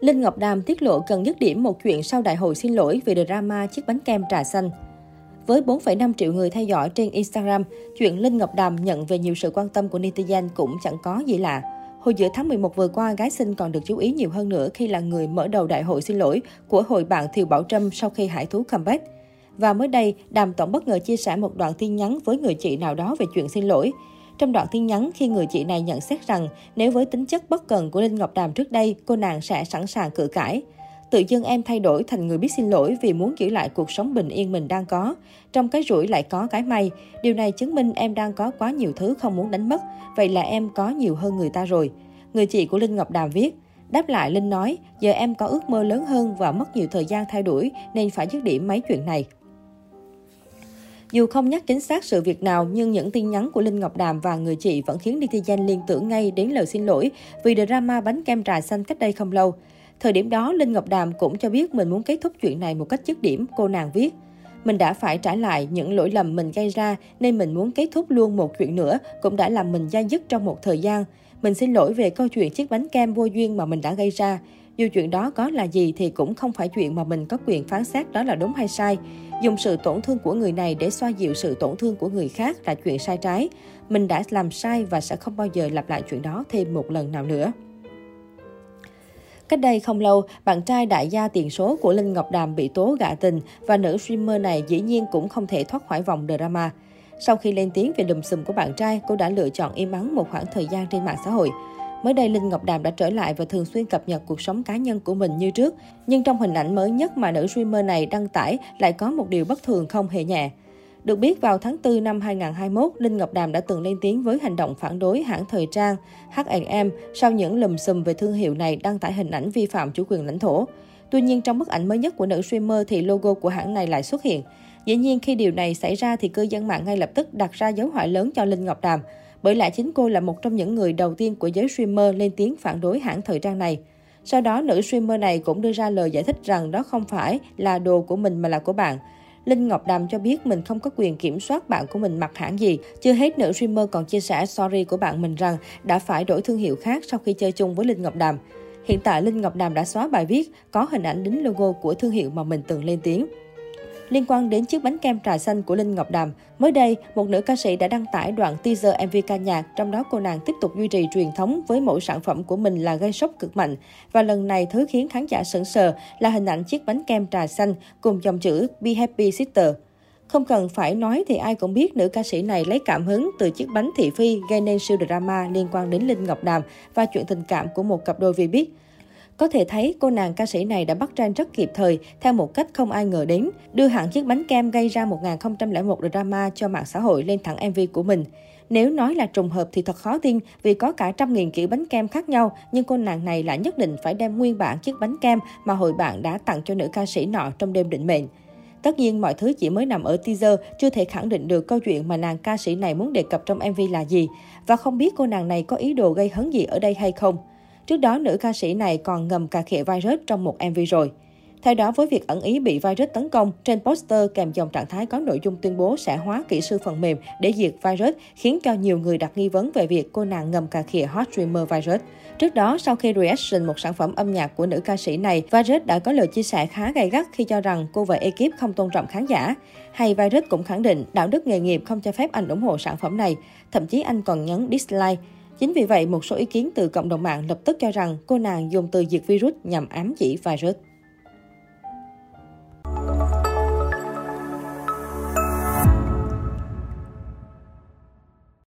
Linh Ngọc Đàm tiết lộ cần dứt điểm một chuyện sau đại hội xin lỗi vì drama chiếc bánh kem trà xanh. Với 4,5 triệu người theo dõi trên Instagram, chuyện Linh Ngọc Đàm nhận về nhiều sự quan tâm của netizen cũng chẳng có gì lạ. Hồi giữa tháng 11 vừa qua, gái xinh còn được chú ý nhiều hơn nữa khi là người mở đầu đại hội xin lỗi của hội bạn Thiều Bảo Trâm sau khi Hải Thú comeback. Và mới đây, Đàm Tổng bất ngờ chia sẻ một đoạn tin nhắn với người chị nào đó về chuyện xin lỗi. Trong đoạn tin nhắn, khi người chị này nhận xét rằng nếu với tính chất bất cần của Linh Ngọc Đàm trước đây, cô nàng sẽ sẵn sàng cự cãi. Tự dưng em thay đổi thành người biết xin lỗi vì muốn giữ lại cuộc sống bình yên mình đang có. Trong cái rủi lại có cái may. Điều này chứng minh em đang có quá nhiều thứ không muốn đánh mất. Vậy là em có nhiều hơn người ta rồi. Người chị của Linh Ngọc Đàm viết. Đáp lại Linh nói, giờ em có ước mơ lớn hơn và mất nhiều thời gian thay đổi nên phải dứt điểm mấy chuyện này. Dù không nhắc chính xác sự việc nào, nhưng những tin nhắn của Linh Ngọc Đàm và người chị vẫn khiến netizen liên tưởng ngay đến lời xin lỗi vì drama bánh kem trà xanh cách đây không lâu. Thời điểm đó, Linh Ngọc Đàm cũng cho biết mình muốn kết thúc chuyện này một cách dứt điểm, cô nàng viết. Mình đã phải trả lại những lỗi lầm mình gây ra nên mình muốn kết thúc luôn một chuyện nữa, cũng đã làm mình dai dứt trong một thời gian. Mình xin lỗi về câu chuyện chiếc bánh kem vô duyên mà mình đã gây ra. Dù chuyện đó có là gì thì cũng không phải chuyện mà mình có quyền phán xét đó là đúng hay sai. Dùng sự tổn thương của người này để xoa dịu sự tổn thương của người khác là chuyện sai trái. Mình đã làm sai và sẽ không bao giờ lặp lại chuyện đó thêm một lần nào nữa. Cách đây không lâu, bạn trai đại gia tiền số của Linh Ngọc Đàm bị tố gạ tình và nữ streamer này dĩ nhiên cũng không thể thoát khỏi vòng drama. Sau khi lên tiếng về đùm xùm của bạn trai, cô đã lựa chọn im ắng một khoảng thời gian trên mạng xã hội. Mới đây, Linh Ngọc Đàm đã trở lại và thường xuyên cập nhật cuộc sống cá nhân của mình như trước. Nhưng trong hình ảnh mới nhất mà nữ streamer này đăng tải lại có một điều bất thường không hề nhẹ. Được biết, vào tháng 4 năm 2021, Linh Ngọc Đàm đã từng lên tiếng với hành động phản đối hãng thời trang H&M sau những lùm xùm về thương hiệu này đăng tải hình ảnh vi phạm chủ quyền lãnh thổ. Tuy nhiên, trong bức ảnh mới nhất của nữ streamer thì logo của hãng này lại xuất hiện. Dĩ nhiên, khi điều này xảy ra thì cư dân mạng ngay lập tức đặt ra dấu hỏi lớn cho Linh Ngọc Đàm. Bởi lẽ chính cô là một trong những người đầu tiên của giới streamer lên tiếng phản đối hãng thời trang này. Sau đó, nữ streamer này cũng đưa ra lời giải thích rằng đó không phải là đồ của mình mà là của bạn. Linh Ngọc Đàm cho biết mình không có quyền kiểm soát bạn của mình mặc hãng gì. Chưa hết nữ streamer còn chia sẻ sorry của bạn mình rằng đã phải đổi thương hiệu khác sau khi chơi chung với Linh Ngọc Đàm. Hiện tại Linh Ngọc Đàm đã xóa bài viết có hình ảnh đính logo của thương hiệu mà mình từng lên tiếng. Liên quan đến chiếc bánh kem trà xanh của Linh Ngọc Đàm, mới đây, một nữ ca sĩ đã đăng tải đoạn teaser MV ca nhạc, trong đó cô nàng tiếp tục duy trì truyền thống với mỗi sản phẩm của mình là gây sốc cực mạnh. Và lần này, thứ khiến khán giả sững sờ là hình ảnh chiếc bánh kem trà xanh cùng dòng chữ Be Happy Sister. Không cần phải nói thì ai cũng biết nữ ca sĩ này lấy cảm hứng từ chiếc bánh thị phi gây nên siêu drama liên quan đến Linh Ngọc Đàm và chuyện tình cảm của một cặp đôi vì biết. Có thể thấy cô nàng ca sĩ này đã bắt trend rất kịp thời, theo một cách không ai ngờ đến, đưa hẳn chiếc bánh kem gây ra 1001 drama cho mạng xã hội lên thẳng MV của mình. Nếu nói là trùng hợp thì thật khó tin vì có cả trăm nghìn kiểu bánh kem khác nhau, nhưng cô nàng này lại nhất định phải đem nguyên bản chiếc bánh kem mà hội bạn đã tặng cho nữ ca sĩ nọ trong đêm định mệnh. Tất nhiên mọi thứ chỉ mới nằm ở teaser, chưa thể khẳng định được câu chuyện mà nàng ca sĩ này muốn đề cập trong MV là gì, và không biết cô nàng này có ý đồ gây hấn gì ở đây hay không. Trước đó, nữ ca sĩ này còn ngầm cà khịa virus trong một MV rồi. Theo đó, với việc ẩn ý bị virus tấn công, trên poster kèm dòng trạng thái có nội dung tuyên bố sẽ hóa kỹ sư phần mềm để diệt virus, khiến cho nhiều người đặt nghi vấn về việc cô nàng ngầm cà khịa hot streamer virus. Trước đó, sau khi reaction một sản phẩm âm nhạc của nữ ca sĩ này, Virus đã có lời chia sẻ khá gay gắt khi cho rằng cô và ekip không tôn trọng khán giả. Hay Virus cũng khẳng định đạo đức nghề nghiệp không cho phép anh ủng hộ sản phẩm này, thậm chí anh còn nhấn dislike. Chính vì vậy, một số ý kiến từ cộng đồng mạng lập tức cho rằng cô nàng dùng từ diệt virus nhằm ám chỉ virus.